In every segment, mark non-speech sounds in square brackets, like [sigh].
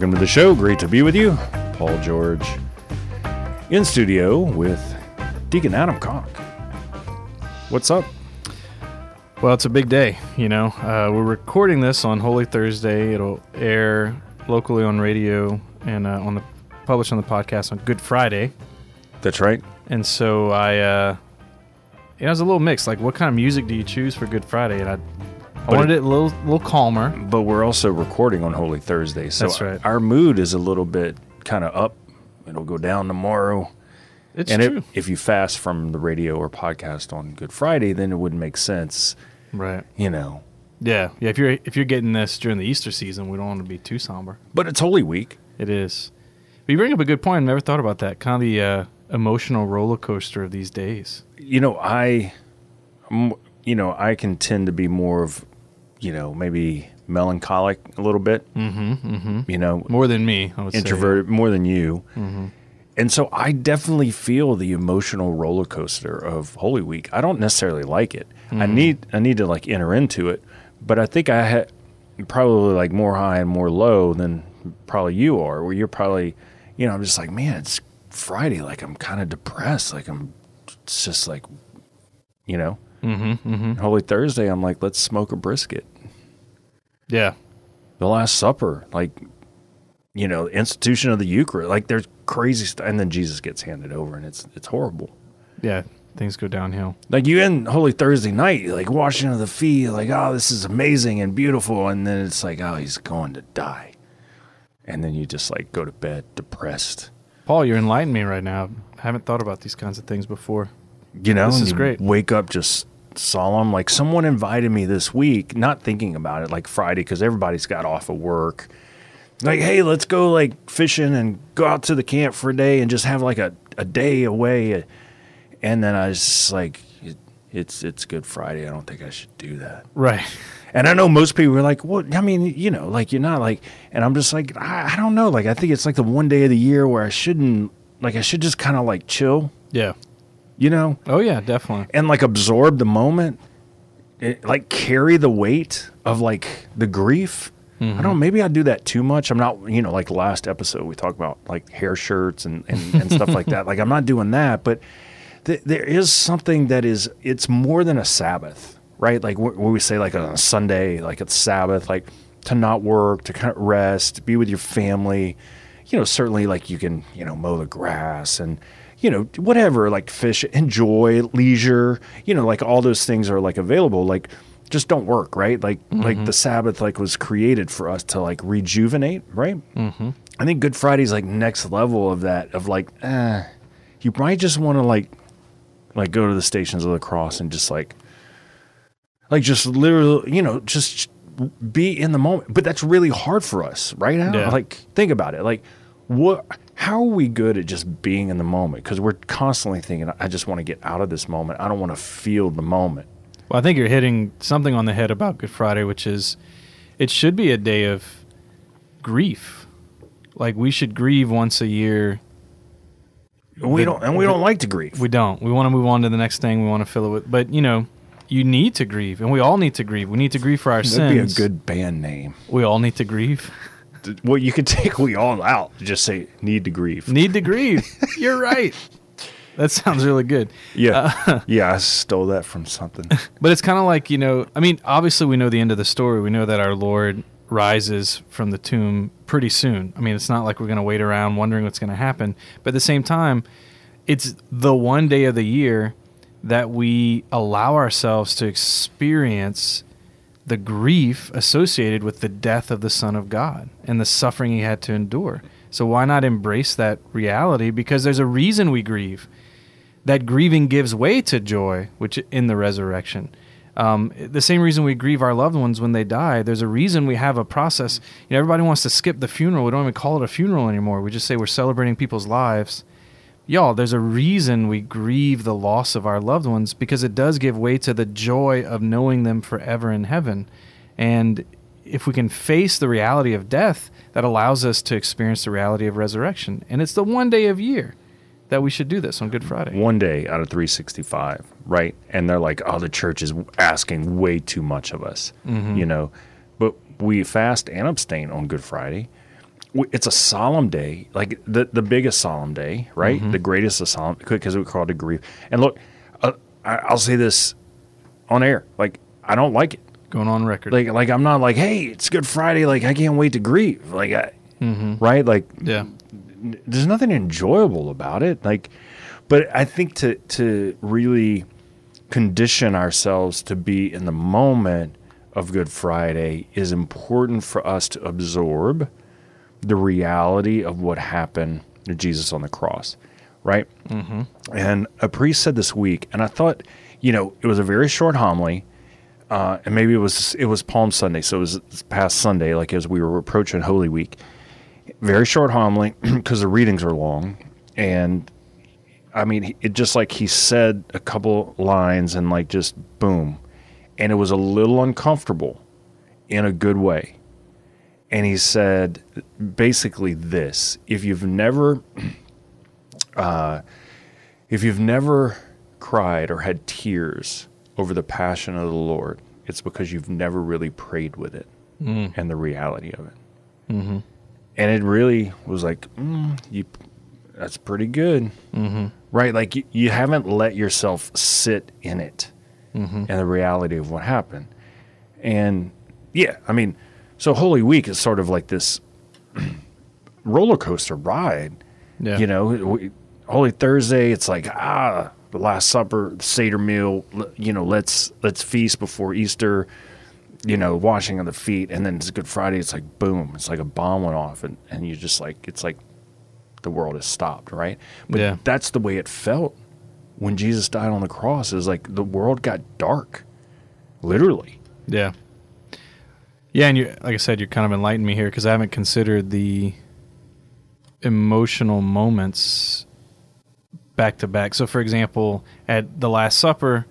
Welcome to the show. Great to be with you. Paul George in studio with Deacon Adam Cock. What's up? Well, it's a big day, you know. Uh, we're recording this on Holy Thursday. It'll air locally on radio and uh, on the published on the podcast on Good Friday. That's right. And so I, uh, it was a little mixed. Like, what kind of music do you choose for Good Friday? And I, I wanted it- it, a little, little calmer. But we're also recording on Holy Thursday. So That's right. our mood is a little bit kind of up. It'll go down tomorrow. It's and true, It, if you fast from the radio or podcast on Good Friday, then it wouldn't make sense, right? you know. Yeah, yeah. If you're if you're getting this during the Easter season, we don't want to be too somber. But it's Holy Week. It is. But you bring up a good point. I never thought about that. Kind of the uh, emotional roller coaster of these days. you know i you know i can tend to be more of you know maybe melancholic a little bit Mm-hmm. Mm-hmm. you know More than me, I would say. introverted more than you Mm-hmm. and so i definitely feel the emotional roller coaster of holy week i don't necessarily like it i Mm-hmm. need i need to like enter into it but i think i had probably like more high and more low than probably you are where you're probably you know i'm just like man it's friday like i'm kind of depressed like i'm it's just like you know Mm-hmm. Mm-hmm. Holy Thursday, I'm like, let's smoke a brisket. Yeah. The Last Supper, like, you know, institution of the Eucharist, like there's crazy stuff, and then Jesus gets handed over, and it's it's horrible. Yeah. Things go downhill. Like you end Holy Thursday night, like washing of the feet, like, oh, this is amazing and beautiful, and then it's like, oh, he's going to die, and then you just like go to bed depressed. Paul, you're enlightening me right now. I haven't thought about these kinds of things before. You know, This is you great. Wake up just solemn. Like someone invited me this week, not thinking about it, like Friday, because everybody's got off of work. Like, hey, let's go like fishing and go out to the camp for a day and just have like a, a day away. And then I was just like, it, it's it's Good Friday. I don't think I should do that. Right. And I know most people are like, well, I mean, you know, like you're not like, and I'm just like, I, I don't know. Like, I think it's like the one day of the year where I shouldn't, like, I should just kind of like chill, Yeah. You know? Oh yeah, definitely. and like absorb the moment, it, like carry the weight of like the grief. I don't mm-hmm. know. Maybe I do that too much. I'm not, you know, like last episode we talked about like hair shirts and, and, and stuff like that. Like I'm not doing that, but th- there is something that is, it's more than a Sabbath, right? Like wh- when we say like a Sunday, like it's Sabbath, like to not work, to kind of rest, be with your family. You know, certainly like you can, you know, mow the grass and, you know, whatever, like fish, enjoy, leisure, you know, like all those things are like available. Like just don't work, right? Like like the Sabbath like was created for us to like rejuvenate, right? Mm-hmm. I think Good Friday's like next level of that of like, eh, you might just want to like like go to the stations of the cross and just like like just literally, you know, just be in the moment. But that's really hard for us, right? Al? Yeah. Like think about it. Like what how are we good at just being in the moment? Because we're constantly thinking, I just want to get out of this moment. I don't want to feel the moment. Well, I think you're hitting something on the head about Good Friday, which is it should be a day of grief. Like we should grieve once a year. We The- don't, and we don't like to grieve. We don't. We want to move on to the next thing. We want to fill it with. But you know, you need to grieve, and we all need to grieve. We need to grieve for our That'd be a good band name. We all need to grieve. [laughs] Well, you could [laughs] take we all out. Just say need to grieve. Need to grieve. [laughs] You're right. That sounds really good. Yeah, uh, [laughs] yeah. I stole that from something. But it's kind of like, you know, I mean, obviously we know the end of the story. We know that our Lord rises from the tomb pretty soon. I mean, it's not like we're going to wait around wondering what's going to happen. But at the same time, it's the one day of the year that we allow ourselves to experience the grief associated with the death of the Son of God and the suffering he had to endure. So why not embrace that reality? Because there's a reason we grieve that grieving gives way to joy, which in the resurrection. Um, the same reason we grieve our loved ones when they die. There's a reason we have a process. You know, everybody wants to skip the funeral. We don't even call it a funeral anymore. We just say we're celebrating people's lives. Y'all, there's a reason we grieve the loss of our loved ones because it does give way to the joy of knowing them forever in heaven. And if we can face the reality of death, that allows us to experience the reality of resurrection. And it's the one day of year that we should do this on Good Friday. One day out of 365, right? And they're like, oh, the church is asking way too much of us, Mm-hmm. you know. But we fast and abstain on Good Friday. It's a solemn day, like the the biggest solemn day, right? The greatest of solemn because we call it a grief. And look, uh, I, I'll say this on air, like I don't like it. Going on record. Like like I'm not like, hey, it's Good Friday, like I can't wait to grieve, like I, right, like yeah. there's nothing enjoyable about it. Like, but I think to to really condition ourselves to be in the moment of Good Friday is important for us to absorb the reality of what happened to Jesus on the cross, right? Mm-hmm. And a priest said this week, and I thought, you know, it was a very short homily. Uh, and maybe it was it was Palm Sunday, so it was past Sunday, like as we were approaching Holy Week very short homily [clears throat] because the readings are long and i mean it just like he said a couple lines and like just boom and it was a little uncomfortable in a good way and he said basically this if you've never [clears throat] uh, if you've never cried or had tears over the passion of the lord it's because you've never really prayed with it and the reality of it. And it really was like mm, you that's pretty good. Mm-hmm. right? Like you, you haven't let yourself sit in it and the reality of what happened. And yeah i mean so holy week is sort of like this [clears throat] roller coaster ride Yeah. you know we, holy thursday it's like ah the last supper the seder meal you know let's let's feast before easter you know, washing of the feet, and then it's Good Friday. It's like boom, it's like a bomb went off, and and you just like it's like the world has stopped, right? But Yeah. that's the way it felt when Jesus died on the cross. Is like the world got dark, literally. Yeah. Yeah, and you like I said, you're kind of enlightened me here because I haven't considered the emotional moments back to back. So, for example, at the Last Supper,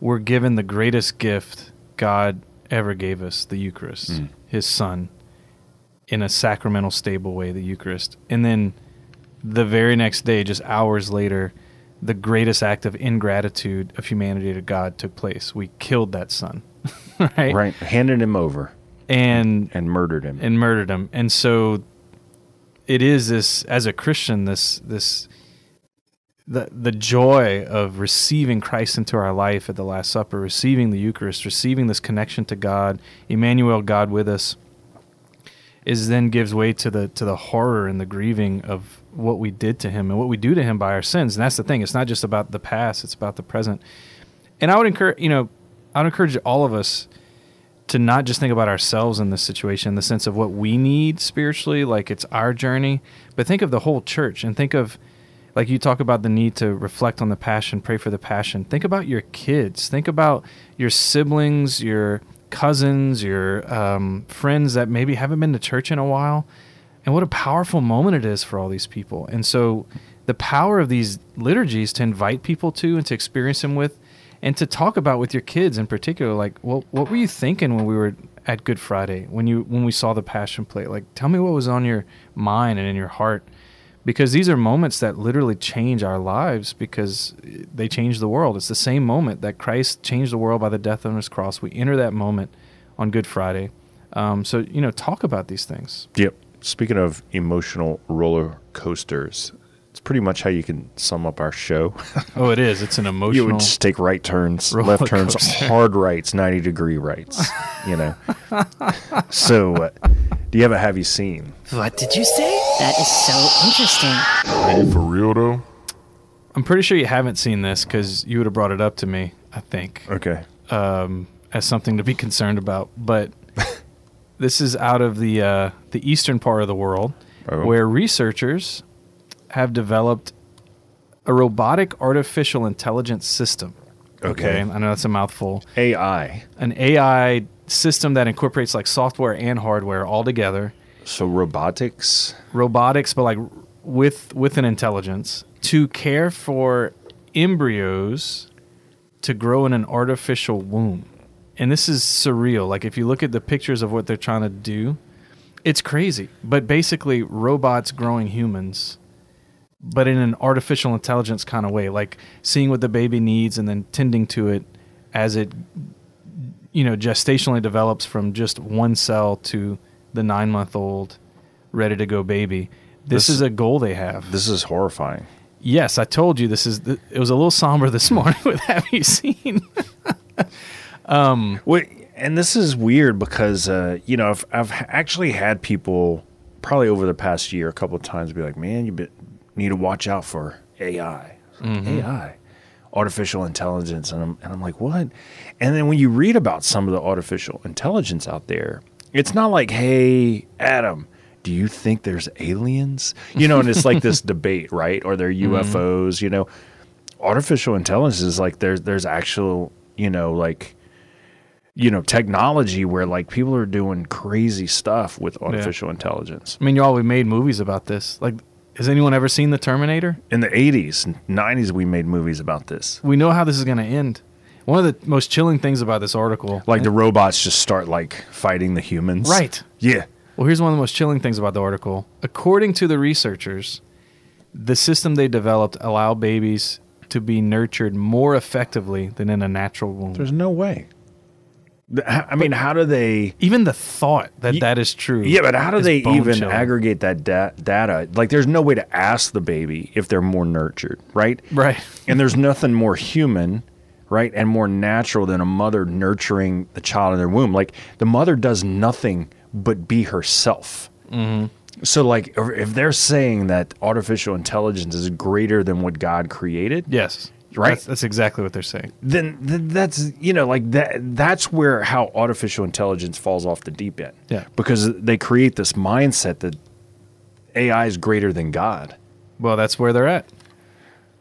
we're given the greatest gift God ever gave us the Eucharist, hmm. His Son, in a sacramental, stable way, the Eucharist. And then the very next day, just hours later, the greatest act of ingratitude of humanity to God took place. We killed that son, [laughs] right? Right, handed him over And and murdered him. and murdered him. And so it is this as a Christian this this the the joy of receiving Christ into our life at the last supper, receiving the Eucharist, receiving this connection to God, Emmanuel God with us is then gives way to the to the horror and the grieving of what we did to him and what we do to him by our sins. And that's the thing. It's not just about the past, it's about the present. And I would encourage, you know, I would encourage all of us to not just think about ourselves in this situation in the sense of what we need spiritually, like it's our journey, but think of the whole church and think of like you talk about the need to reflect on the passion, pray for the passion. Think about your kids. Think about your siblings, your cousins, your um, friends that maybe haven't been to church in a while. And what a powerful moment it is for all these people. And so the power of these liturgies to invite people to and to experience them with and to talk about with your kids in particular like well, what were you thinking when we were at good friday? When you when we saw the passion play? Like tell me what was on your mind and in your heart. Because these are moments that literally change our lives because they change the world. It's the same moment that christ changed the world by the death on his cross. We enter that moment on good friday. Um, so you know talk about these things. Yep. Speaking of emotional roller coasters, it's pretty much how you can sum up our show. [laughs] oh it is it's an emotional. [laughs] you would just take right turns, left turns, coaster. hard rights, 90 degree rights, [laughs] you know. so, uh, do you have a have you seen? What did you say? That is so interesting. For real though? i'm pretty sure you haven't seen this because you would have brought it up to me i think Okay. um, as something to be concerned about. But this is out of the uh, the eastern part of the world, Oh. where researchers have developed a robotic artificial intelligence system. Okay. I know that's a mouthful. AI. An AI system that incorporates like software and hardware all together. So, robotics. Robotics, but like with with an intelligence to care for embryos to grow in an artificial womb. And this is surreal. Like if you look at the pictures of what they're trying to do, it's crazy. But basically robots growing humans but in an artificial intelligence kind of way, like seeing what the baby needs and then tending to it as it you know gestationally develops from just one cell to the 9 month old ready to go baby. This, This- is a goal they have. This is horrifying. yes, I told you this is. The, it was a little somber this morning [laughs] with Have You Seen? [laughs] Wait, and this is weird because uh, you know I've I've actually had people probably over the past year a couple of times be like, "Man, you be, need to watch out for AI, mm-hmm. AI, artificial intelligence," and I'm and I'm like, "What?" And then when you read about some of the artificial intelligence out there, it's not like, "Hey, Adam." Do you think there's aliens? You know, and it's like this [laughs] debate, right? Or they're mm-hmm. UFOs, you know. Artificial intelligence is like there's there's actual, you know, like you know technology where like people are doing crazy stuff with artificial intelligence I mean, y'all, we made movies about this. Like, has anyone ever seen The Terminator? in the 80s and 90s we made movies about this We know how this is going to end. One of the most chilling things about this article, like the robots just start like fighting the humans Right. yeah Well, here's one of the most chilling things about the article. According to the researchers, the system they developed allow babies to be nurtured more effectively than in a natural womb. there's no way Th- i mean how do they even the thought that Ye- that is true. yeah but how do they even bone-chilling. aggregate that da- data like there's no way to ask the baby if they're more nurtured right Right. and there's nothing more human right and more natural than a mother nurturing the child in their womb like the mother does nothing but be herself mm-hmm. so like if they're saying that artificial intelligence is greater than what god created Yes. Right. That's, that's exactly what they're saying. then th- that's you know like that that's where how artificial intelligence falls off the deep end Yeah. because they create this mindset that ai is greater than god Well, that's where they're at.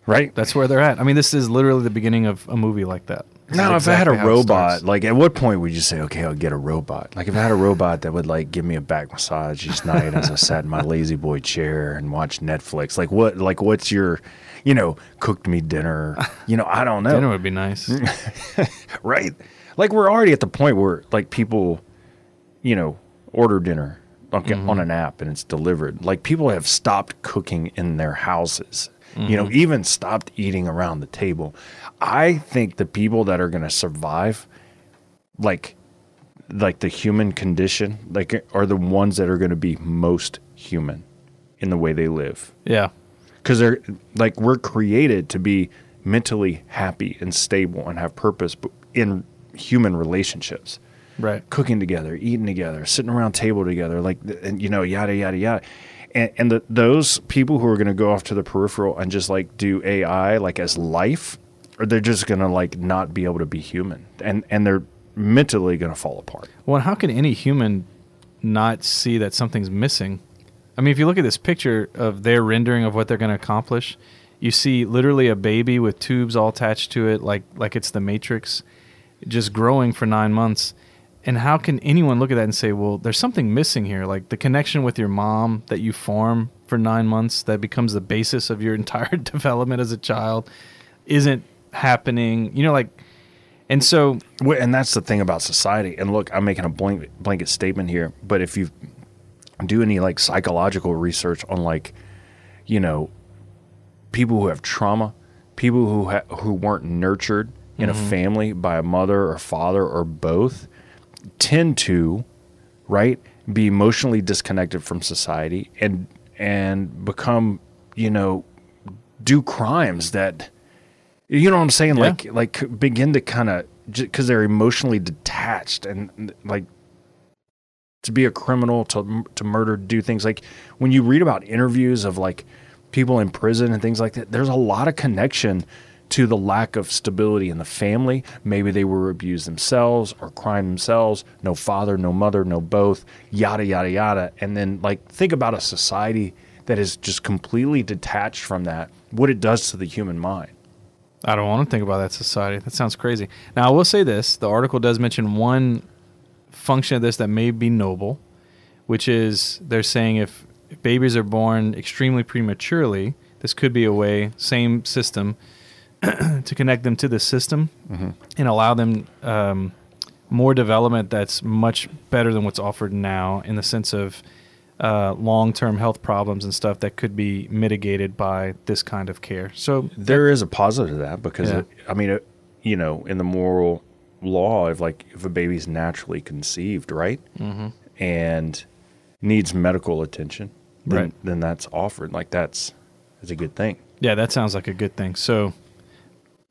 right That's where they're at. I mean, this is literally the beginning of a movie like that. This Now, is if I had a exactly robot, like at what point would you say, okay, I'll get a robot? Like if I had a robot that would like give me a back massage each night as I sat in my La-Z-Boy chair and watched Netflix, like what, like what's your, you know, cooked me dinner? [laughs] You know, I don't know, dinner would be nice. [laughs] right? Like we're already at the point where like people, you know, order dinner on, Mm-hmm. on an app and it's delivered. Like people have stopped cooking in their houses. You Mm-hmm. know, even stopped eating around the table. I think the people that are going to survive, like, like the human condition, like, are the ones that are going to be most human in the way they live yeah. Because they're like we're created to be mentally happy and stable and have purpose in human relationships Right. cooking together eating together sitting around table together like and you know yada yada yada and, and the, those people who are going to go off to the peripheral and just like do ai like as life or they're just going to like not be able to be human and and they're mentally going to fall apart Well, how can any human not see that something's missing? I mean, if you look at this picture of their rendering of what they're going to accomplish, you see literally a baby with tubes all attached to it, like like it's the Matrix, just growing for nine months. And how can anyone look at that and say, "Well, there's something missing here"? Like the connection with your mom that you form for nine months, that becomes the basis of your [laughs] entire development as a child, isn't happening. You know, like, and so and that's the thing about society. And look, I'm making a blanket blanket statement here, but if you do any like psychological research on like, you know, people who have trauma, people who ha- who weren't nurtured in a mm-hmm. family by a mother or father or both, tend to, right, be emotionally disconnected from society and and become, you know, do crimes that you know what I'm saying? Yeah. Like, like begin to kind of because they're emotionally detached and like to be a criminal, to to murder, do things like when you read about interviews of like people in prison and things like that. There's a lot of connection to the lack of stability in the family. Maybe they were abused themselves or crime themselves. No father, no mother, no both. Yada yada yada. And then like think about a society that is just completely detached from that. What it does to the human mind. I don't want to think about that society. That sounds crazy. Now, I will say this the article does mention one function of this that may be noble, which is they're saying if babies are born extremely prematurely, this could be a way, same system, [clears throat] to connect them to the system and allow them um, more development that's much better than what's offered now in the sense of uh, long-term health problems and stuff that could be mitigated by this kind of care. So There is a positive to that because Yeah. it, I mean, it, you know, in the moral law, if like if a baby's naturally conceived, right, mm-hmm. and needs medical attention, then, Right. then that's offered. Like that's that's a good thing. Yeah, that sounds like a good thing. So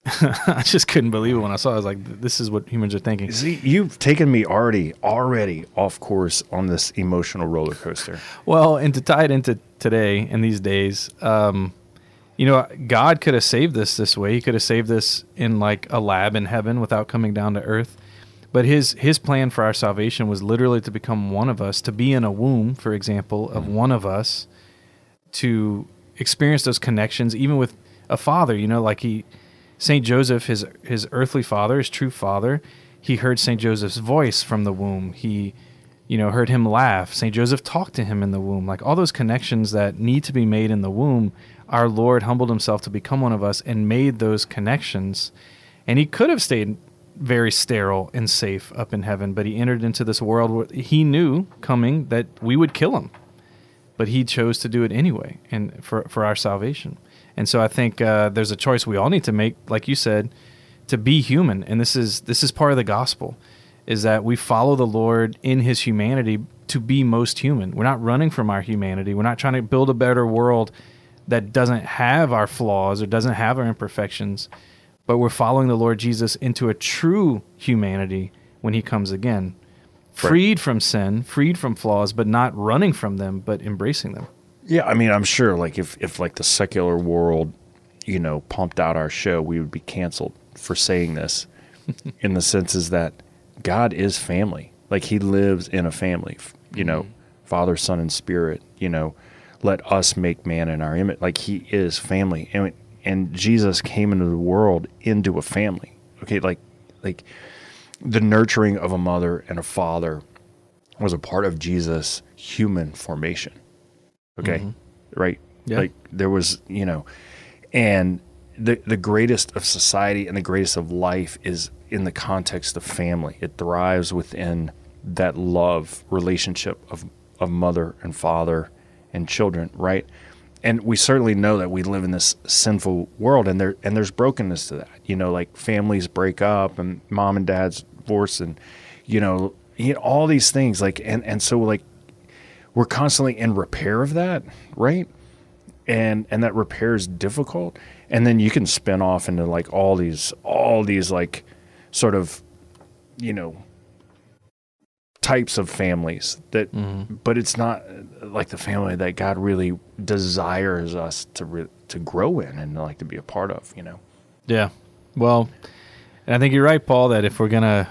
[laughs] I just couldn't believe it when I saw it. I was like, this is what humans are thinking. See, you've taken me already already off course on this emotional roller coaster. Well, and to tie it into today and these days, um, you know, God could have saved this this way. He could have saved this in like a lab in heaven without coming down to earth. But his his plan for our salvation was literally to become one of us, to be in a womb, for example, of mm-hmm. one of us, to experience those connections, even with a father. You know, like he, Saint Joseph, his his earthly father, his true father, he heard Saint Joseph's voice from the womb. He, you know, heard him laugh. Saint Joseph talked to him in the womb. Like all those connections that need to be made in the womb, our Lord humbled himself to become one of us and made those connections. And he could have stayed very sterile and safe up in heaven, but he entered into this world where he knew coming that we would kill him. But he chose to do it anyway and for, for our salvation. And so i think uh, there's a choice we all need to make like you said to be human. And this is this is part of the gospel is that we follow the lord in his humanity to be most human. We're not running from our humanity. We're not trying to build a better world that doesn't have our flaws or doesn't have our imperfections but we're following the lord jesus into a true humanity when he comes again. Freed from sin freed from flaws but not running from them but embracing them. Yeah, I mean, I'm sure like if if like the secular world, you know, pumped out our show, we would be canceled for saying this [laughs] in the sense is that God is family. Like he lives in a family, you know, mm-hmm. Father, Son and Spirit, you know, let us make man in our image. Like he is family. And and Jesus came into the world into a family. Okay, like like the nurturing of a mother and a father was a part of Jesus' human formation. Okay. Mm-hmm. Right. Yeah. Like there was, you know, and the the greatest of society and the greatest of life is in the context of family. It thrives within that love relationship of of mother and father and children, right? And we certainly know that we live in this sinful world and there and there's brokenness to that. You know, like families break up and mom and dad's divorce and you know, you know all these things like and and so like we're constantly in repair of that, right? And and that repair is difficult. And then you can spin off into like all these all these like sort of you know types of families that but it's not uh, like the family that God really desires us to re- to grow in and like to be a part of, you know. Yeah. Well, and I think you're right, Paul, that if we're going to,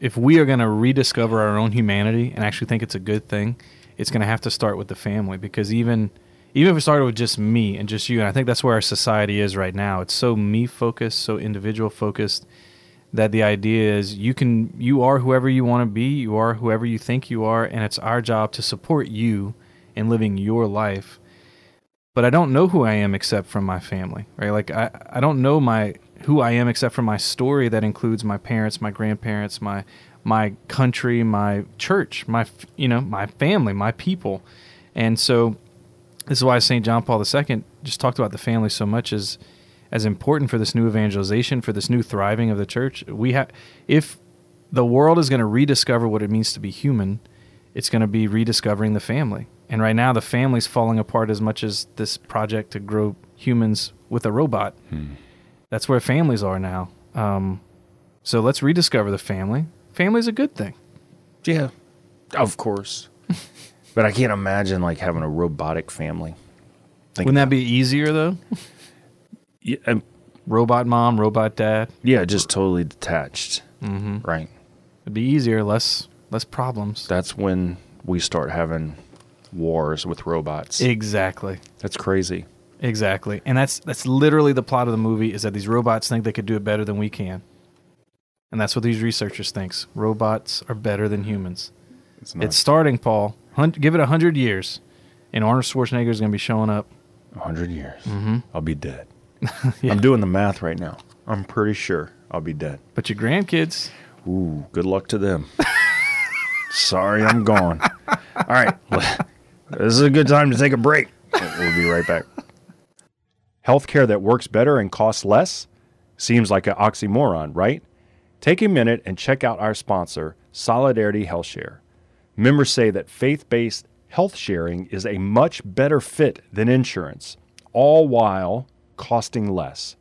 if we are going to rediscover our own humanity and actually think it's a good thing, it's going to have to start with the family because even, even if it started with just me and just you, and I think that's where our society is right now, it's so me focused, so individual focused that the idea is you can, you are whoever you want to be, you are whoever you think you are, and it's our job to support you in living your life but I don't know who I am except from my family, right? Like I, I don't know my who I am except for my story that includes my parents, my grandparents, my my country, my church, my you know my family, my people, and so this is why Saint John Paul II just talked about the family so much as as important for this new evangelization, for this new thriving of the church. We have if the world is going to rediscover what it means to be human, it's going to be rediscovering the family. And right now, the family's falling apart as much as this project to grow humans with a robot. That's where families are now. Um, so let's rediscover the family. Family's a good thing. Yeah. Of course. [laughs] but I can't imagine like having a robotic family. Think Wouldn't that be easier though? [laughs] Yeah, um, Robot mom, robot dad. yeah, just totally detached. Mm-hmm. Right. It'd be easier, less less problems. That's when we start having wars with robots. Exactly. That's crazy. Exactly. And that's that's literally the plot of the movie is that these robots think they could do it better than we can. And that's what these researchers thinks. Robots are better than humans. It's not It's starting, Paul. Hun- give it 100 years and Arnold Schwarzenegger is going to be showing up. 100 years. I'll be dead. [laughs] I'm doing the math right now. I'm pretty sure I'll be dead. But your grandkids, Ooh, good luck to them. Sorry, I'm gone. All right. This is a good time to take a break. We'll be right back. Healthcare that works better and costs less seems like an oxymoron, right? Take a minute and check out our sponsor, Solidarity HealthShare. Members say that faith based health sharing is a much better fit than insurance, all while costing less.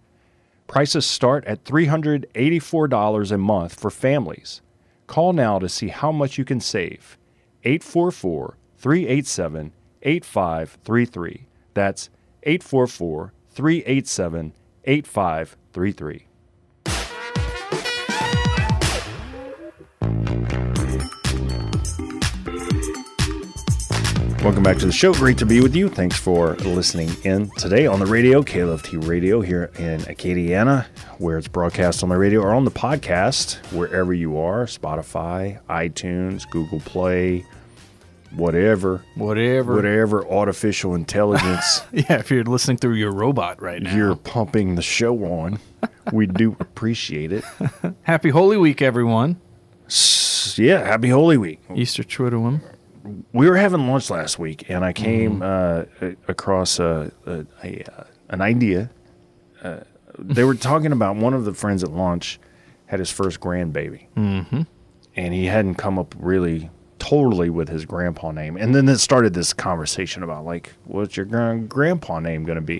Prices start at $384 a month for families. Call now to see how much you can save. 844 387 8533. That's 844 387 8533. Welcome back to the show. Great to be with you. Thanks for listening in today on the radio, KLFT Radio here in Acadiana, where it's broadcast on the radio or on the podcast, wherever you are Spotify, iTunes, Google Play, whatever, Whatever. whatever artificial intelligence [laughs] Yeah, if you're listening through your robot right now. you're pumping the show on. We do appreciate it. [laughs] Happy Holy Week, everyone. S- Yeah, happy Holy Week. Easter Triduum. We were having lunch last week, and I came uh, across a, a, a uh, an idea. Uh, they were talking about one of the friends at lunch had his first grandbaby, mm-hmm. and he hadn't come up really totally with his grandpa name. And then it started this conversation about like, what's your gran- grandpa name going to be?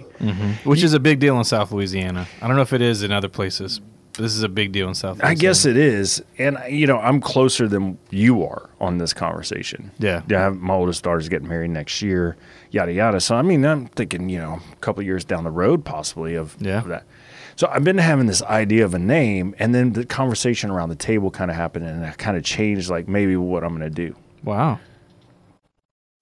Which is a big deal in South Louisiana. I don't know if it is in other places. This is a big deal in South. I guess it is, and you know, I'm closer than you are on this conversation. Yeah. yeah. My oldest daughter's getting married next year, yada yada. So I mean, I'm thinking, you know, a couple years down the road, possibly of, Yeah. that. So I've been having this idea of a name, and then the conversation around the table kind of happened, and I kind of changed, like maybe what I'm going to do. Wow.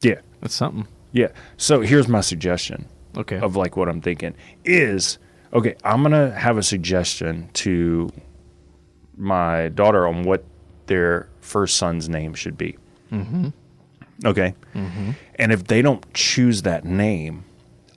Yeah, That's something. yeah. So here's my suggestion. Okay. of like what I'm thinking is okay. I'm gonna have a suggestion to my daughter on what their first son's name should be. Mm-hmm. Okay, and if they don't choose that name,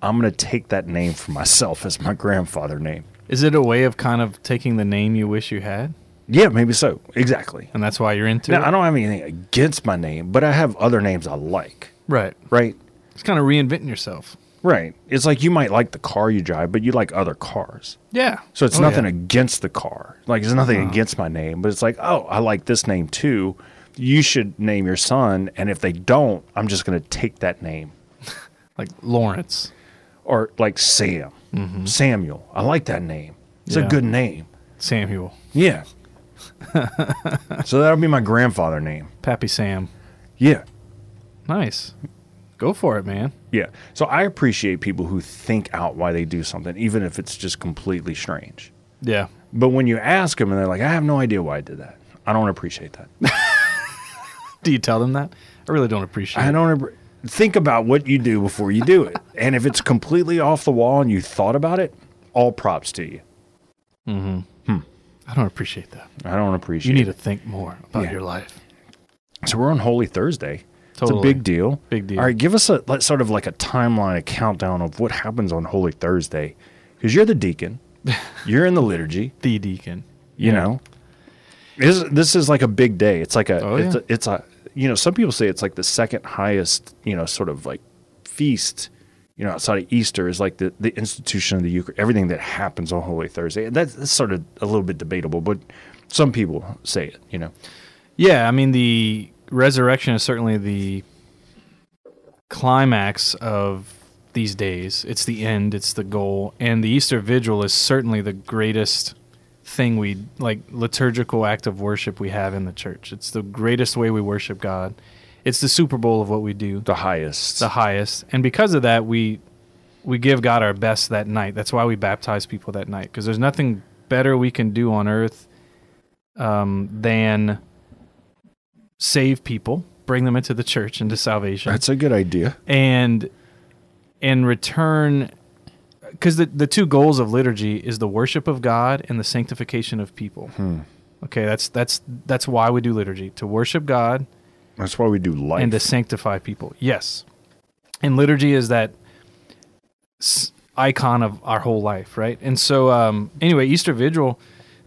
I'm gonna take that name for myself as my grandfather name. Is it a way of kind of taking the name you wish you had? Yeah, maybe so. Exactly. And that's why you're into Now it? I don't have anything against my name, but I have other names I like. Right. Right. It's kind of reinventing yourself. Right. It's like you might like the car you drive, but you like other cars. Yeah. So it's Oh, nothing yeah. against the car. Like it's nothing uh-huh. against my name, but it's like, oh, I like this name too. You should name your son, and if they don't, I'm just going to take that name. [laughs] Like Lawrence. Or like Sam, mm-hmm. Samuel. I like that name. It's Yeah. a good name. Samuel. Yeah. [laughs] so that'll be my grandfather name. Pappy Sam. Yeah. Nice. Go for it, man. Yeah. So I appreciate people who think out why they do something, even if it's just completely strange. Yeah. But when you ask them and they're like, I have no idea why I did that, I don't appreciate that. [laughs] Do you tell them that? I really don't appreciate I it. don't think about what you do before you do it. [laughs] and if it's completely off the wall and you thought about it, all props to you. Mm-hmm. I don't appreciate that. I don't appreciate You need to think more about Yeah. your life. So we're on Holy Thursday. It's a big deal. Big deal. All right, give us a like, sort of like a timeline, a countdown of what happens on Holy Thursday, because you're the deacon, [laughs] you're in the liturgy. The deacon. You Yeah. know, this this is like a big day. It's like a Oh, it's, yeah. a it's a you know some people say it's like the second highest you know sort of like feast you know outside of Easter is like the the institution of the Eucharist. Everything that happens on Holy Thursday. And that's, that's sort of a little bit debatable, but some people say it. You know, Yeah, I mean the resurrection is certainly the climax of these days. It's the end, it's the goal, and the Easter vigil is certainly the greatest thing we like liturgical act of worship we have in the church. It's the greatest way we worship God. It's the Super Bowl of what we do, the highest. the highest. And because of that, we we give God our best that night. That's why we baptize people that night because there's nothing better we can do on earth um, than save people, bring them into the church, into salvation, That's a good idea. and in return, because the the two goals of liturgy is the worship of God and the sanctification of people. Okay, that's that's that's why we do liturgy to worship God That's why we do life. and to sanctify people. Yes. And liturgy is that s- icon of our whole life, right? And so, um, anyway, Easter Vigil,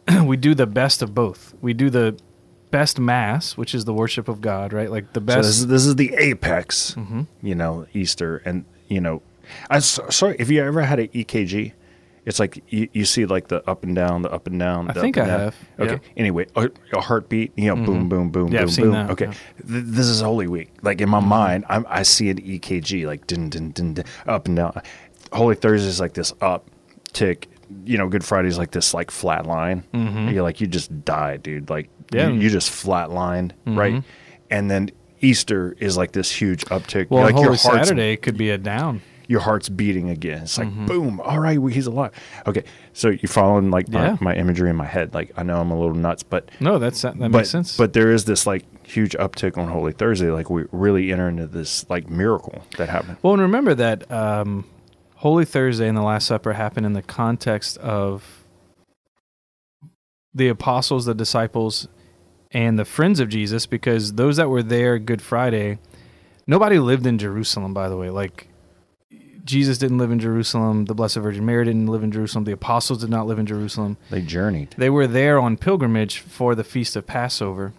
[clears throat] we do the best of both. We do the best Mass, which is the worship of God, right? Like the So best. this is this is the apex, Mm-hmm. you know, Easter, and you know, I sorry if you ever had an EKG, It's like you, you see like the up and down, the up and down. I think I down. have, Okay. yeah. Anyway, a, a heartbeat. You know, boom, boom, boom, Yeah, boom, boom. that, Okay. yeah. Th- this is Holy Week. Like in my mind, I'm, I see an EKG like din, din, din, din, up and down. Holy Thursday is like this up tick. You know, Good Friday is like this like flat line. You're like you just died, dude. Like Mm-hmm. Yeah. Mm-hmm. you, you just flatlined, right? And then Easter is like this huge uptick. Well, like Holy Saturday could be a down. your heart's beating again. It's like Mm-hmm. boom. All right, we- he's alive. Okay, so you're following like my, Yeah. my imagery in my head. Like I know I'm a little nuts, but No, that's that but makes sense. but there is this like huge uptick on Holy Thursday. Like we really enter into this like miracle that happened. Well, and remember that um, Holy Thursday and the Last Supper happened in the context of the apostles, the disciples, and the friends of Jesus, because those that were there Good Friday, nobody lived in Jerusalem, by the way. Like, Jesus didn't live in Jerusalem. The Blessed Virgin Mary didn't live in Jerusalem. The apostles did not live in Jerusalem. They journeyed. They were there on pilgrimage for the feast of Passover.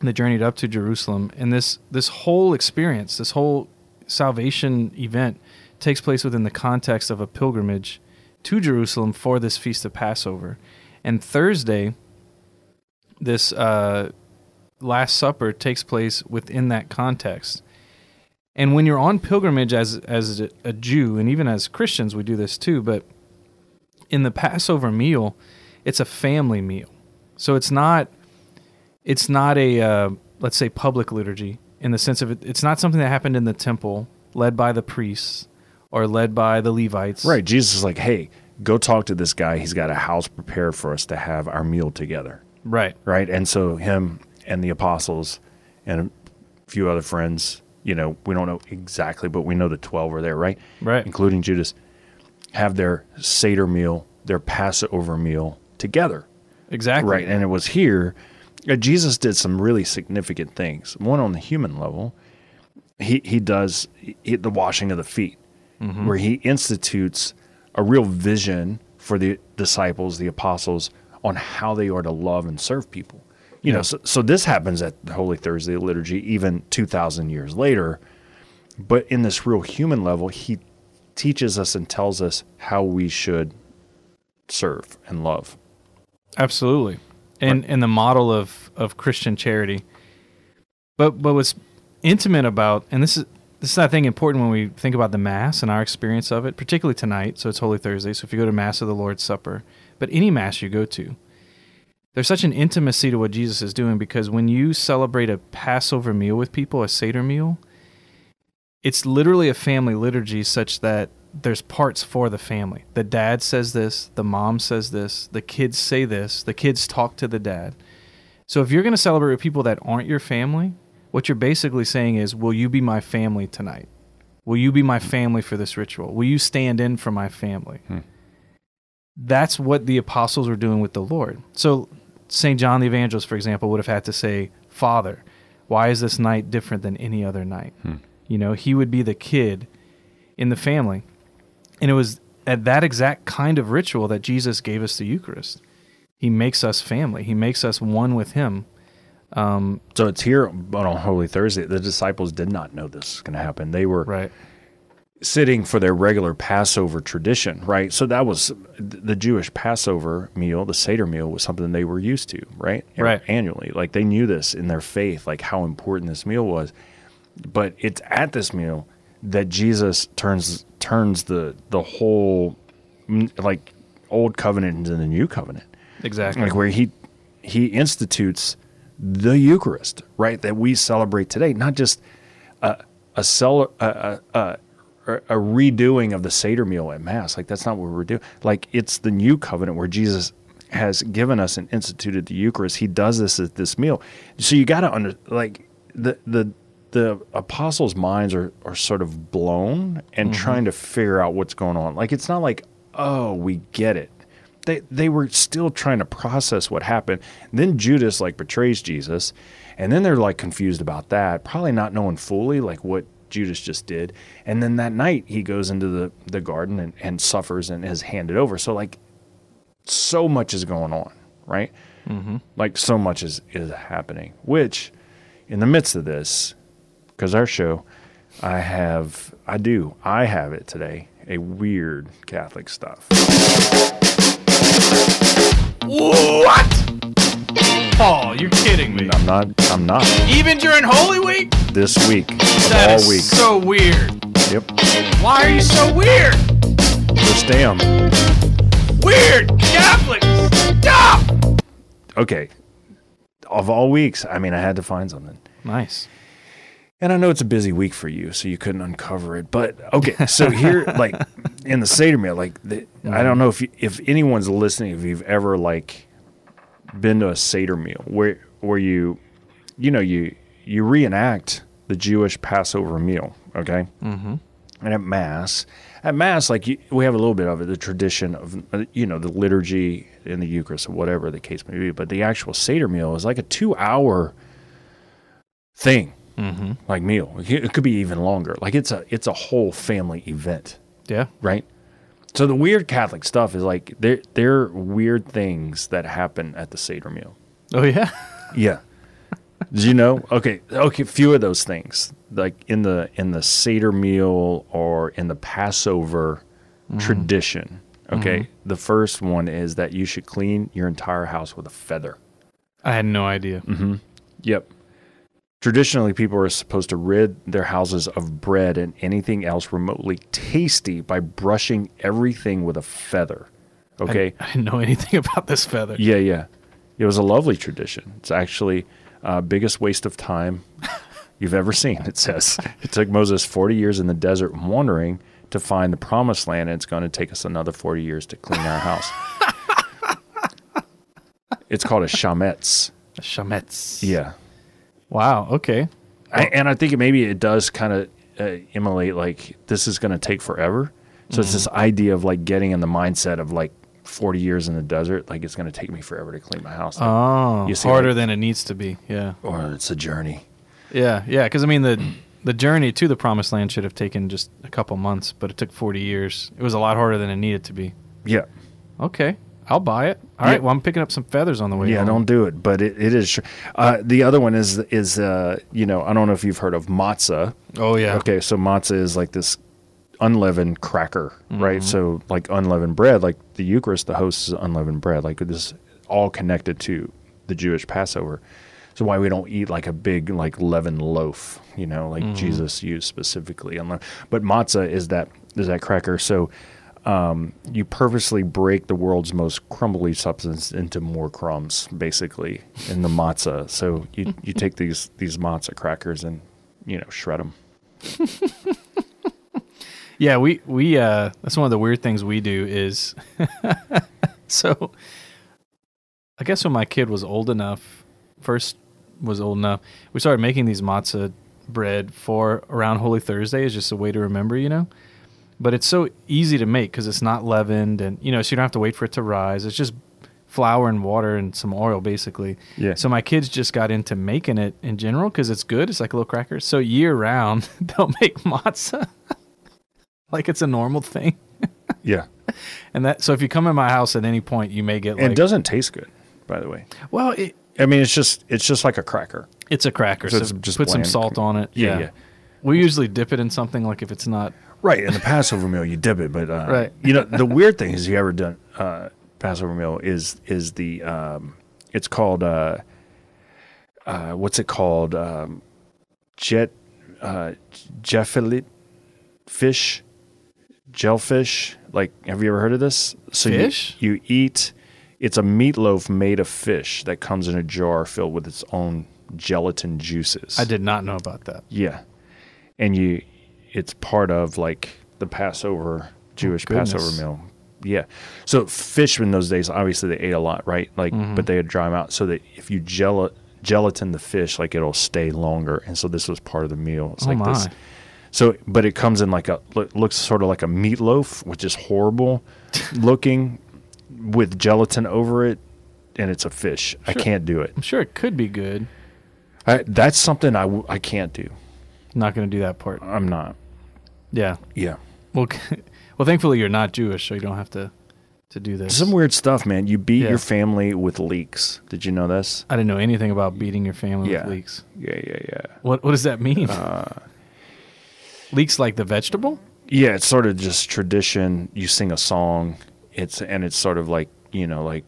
They journeyed up to Jerusalem, and this this whole experience, this whole salvation event, takes place within the context of a pilgrimage to Jerusalem for this feast of Passover. And Thursday, this uh, Last Supper takes place within that context. And when you're on pilgrimage as as a- Jew, and even as Christians, we do this too, but in the Passover meal, it's a family meal. So it's not it's not a uh, let's say public liturgy in the sense of it, it's not something that happened in the temple led by the priests or led by the Levites. Right. Jesus is like, hey, go talk to this guy. He's got a house prepared for us to have our meal together. Right. right? And so him and the apostles and a few other friends, you know, we don't know exactly, but we know the 12 were there, right? Right. Including Judas, have their Seder meal, their Passover meal together, Exactly. right? And it was here. uh, Jesus did some really significant things. One on the human level, he, he does he, the washing of the feet, where he institutes a real vision for the disciples, the apostles, on how they are to love and serve people. You know, so, so this happens at Holy Thursday liturgy, even 2,000 years later. But in this real human level, he teaches us and tells us how we should serve and love. Absolutely. And and the model of of Christian charity. But but what's intimate about and this is this is I think important when we think about the mass and our experience of it, particularly tonight. So it's Holy Thursday. So if you go to Mass of the Lord's Supper, but any mass you go to, there's such an intimacy to what Jesus is doing because when you celebrate a Passover meal with people, a Seder meal, it's literally a family liturgy such that there's parts for the family. The dad says this, the mom says this, the kids say this, the kids talk to the dad. So if you're going to celebrate with people that aren't your family, what you're basically saying is, Will you be my family tonight? Will you be my family for this ritual? Will you stand in for my family? Hmm. That's what the apostles were doing with the Lord. So St. John the Evangelist, for example, would have had to say, Father, why is this night different than any other night? You know, he would be the kid in the family. And it was at that exact kind of ritual that Jesus gave us the Eucharist. He makes us family. He makes us one with him. Um, So it's here, on Holy Thursday, the disciples did not know this was going to happen. They were right. Sitting for their regular Passover tradition, right? So that was the Jewish Passover meal, the Seder meal was something they were used to, right? Right. Annually. Like they knew this in their faith, like how important this meal was. But it's at this meal that Jesus turns turns the the whole like old covenant into the new covenant Exactly. like where he he institutes the Eucharist, right? That we celebrate today, not just a a, cel- a, a, a a redoing of the Seder meal at Mass. Like that's not what we're doing. Like it's the new covenant where Jesus has given us and instituted the Eucharist. He does this at this meal. So you got to under like the the the apostles' minds are are sort of blown and mm-hmm. trying to figure out what's going on. Like it's not like oh we get it they they were still trying to process what happened. then Judas like betrays Jesus, and then they're like confused about that, probably not knowing fully like what Judas just did. And then that night he goes into the the garden and, and suffers and is handed over. So like so much is going on, right? Mm-hmm. Like so much is is happening. Which in the midst of this, because our show, I have I do I have it today a weird Catholic stuff. What? Paul, you're kidding me. I'm not. I'm not. Even during Holy Week? This week That all is weeks. so weird. Yep. Why are you so weird? Just damn. Weird Catholics. Stop. Okay. Of all weeks, I mean, I had to find something. Nice. And I know it's a busy week for you, so you couldn't uncover it. But okay, so here, [laughs] like in the Seder meal, like the, I don't know if you, if anyone's listening, if you've ever like been to a Seder meal where where you, you know, you you reenact the Jewish Passover meal, okay? Mm-hmm. And at Mass, at Mass, like you, we have a little bit of it, the tradition of uh, you know the liturgy and the Eucharist or whatever the case may be. But the actual Seder meal is like a two-hour thing like meal. It could be even longer. Like it's a it's a whole family event, Yeah. right? So the weird Catholic stuff is like there there are weird things that happen at the Seder meal. Oh yeah. Yeah. Did you know? Okay, okay, few of those things. Like in the in the Seder meal or in the Passover mm-hmm. tradition. Okay. Mm-hmm. The first one is that you should clean your entire house with a feather. I had no idea. Mm-hmm. Yep. Traditionally, people are supposed to rid their houses of bread and anything else remotely tasty by brushing everything with a feather. Okay. [laughs] I didn't know anything [laughs] about this feather. yeah, yeah. It was a lovely tradition. It's actually uh, biggest waste of time [laughs] you've ever seen. It says it took Moses forty years in the desert wandering to find the promised land, and it's going to take us another forty years to clean our house. it's called a shametz. Chametz. Yeah. Wow. Okay. I, and I think maybe it does kind of uh, emulate like this is going to take forever. So it's this idea of like getting in the mindset of like 40 years in the desert, like it's going to take me forever to clean my house. Like, Oh, You see, harder like- than it needs to be. Yeah. or it's a journey. Yeah. Yeah. Because I mean the the journey to the promised land should have taken just a couple months, but it took forty years. It was a lot harder than it needed to be. Yeah. Okay. I'll buy it. All right. Yeah. Well, I'm picking up some feathers on the way. Yeah, home. don't do it. But it, it is. Uh, the other one is is uh, you know I don't know if you've heard of matzah. Oh yeah. Okay, so matzah is like this unleavened cracker, right? So like unleavened bread, like the Eucharist, the host is unleavened bread, like this all connected to the Jewish Passover. So why we don't eat like a big like leavened loaf, you know, like Jesus used specifically. But matzah is that is that cracker. So um, you purposely break the world's most crumbly substance into more crumbs, basically, in the matzah. So you you [laughs] take these these matzah crackers and you know shred them. [laughs] Yeah, we we uh that's one of the weird things we do is [laughs] so I guess when my kid was old enough, first was old enough, we started making these matzah bread for around Holy Thursday is just a way to remember, you know. But it's so easy to make because it's not leavened, and you know, so you don't have to wait for it to rise. It's just flour and water and some oil, basically. Yeah. So my kids just got into making it in general because it's good. It's like a little cracker. So year round, [laughs] they'll make matzah [laughs] like it's a normal thing. [laughs] Yeah. And that so if you come in my house at any point, you may get like it doesn't taste good, by the way. well, it, I mean, it's just it's just like a cracker. it's a cracker. So So, it's just put some salt on it. Yeah, Yeah, yeah. We usually dip it in something like if it's not. Right. In the Passover meal, you dip it, but uh, Right. You know, the weird thing is, you ever done uh, Passover meal is is the um, it's called uh, uh, what's it called? Um, jet uh, jeffilit fish, gelfish. Like, have you ever heard of this? So you- you eat. It's a meatloaf made of fish that comes in a jar filled with its own gelatin juices. I did not know about that. Yeah. And you it's part of like the Passover Jewish oh, goodness. Passover meal. Yeah. So fish in those days obviously they ate a lot, right? Like mm-hmm. but they would dry them out so that if you gel gelatin the fish like it'll stay longer and so this was part of the meal. It's Oh like my! this so but it comes in like a looks sort of like a meatloaf which is horrible [laughs] looking with gelatin over it and it's a fish. I can't do it. I'm sure it could be good. I, that's something I, w- I can't do. Not going to do that part. I'm not. Yeah. Yeah. Well, [laughs] well, thankfully you're not Jewish, so you don't have to to do this. Some weird stuff, man. You beat Yeah. your family with leeks. Did you know this? I didn't know anything about beating your family Yeah. with leeks. Yeah, yeah, yeah. What What does that mean? Uh, leeks like the vegetable? yeah, it's sort of just tradition. You sing a song. It's and it's sort of like you know like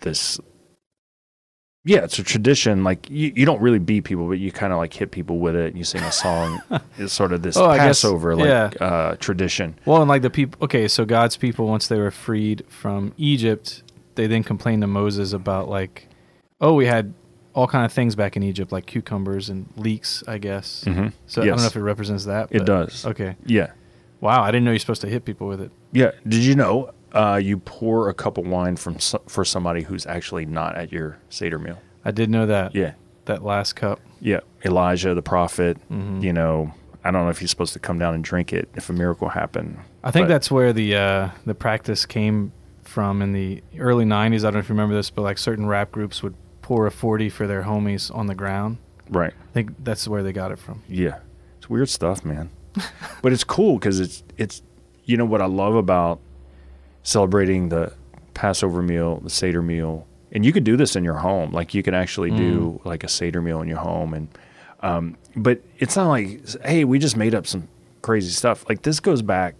this. Yeah, it's a tradition. Like you, you don't really beat people, but you kind of like hit people with it. And you sing a song. [laughs] it's sort of this Oh, guess- Passover like yeah. uh, tradition. Well, and like the people, okay, so God's people, once they were freed from Egypt, they then complained to Moses about like, oh, we had all kind of things back in Egypt, like cucumbers and leeks, I guess. Mhm. So I don't know if it represents that. It does. Okay. Yeah, Wow, I didn't know you're supposed to hit people with it. yeah. Did you know uh, you pour a cup of wine from for somebody who's actually not at your seder meal? I did know that. Yeah, That last cup. yeah. Elijah the prophet. Mm-hmm. You know, I don't know if he's supposed to come down and drink it if a miracle happened. I think but- that's where the uh, the practice came from in the early '90s. I don't know if you remember this, but like certain rap groups would pour a 40 for their homies on the ground. right. I think that's where they got it from. Yeah, it's weird stuff, man. [laughs] but it's cool because it's it's you know what I love about celebrating the Passover meal, the Seder meal, and you could do this in your home. Like you could actually do like a Seder meal in your home, and um, but it's not like hey, we just made up some crazy stuff. Like this goes back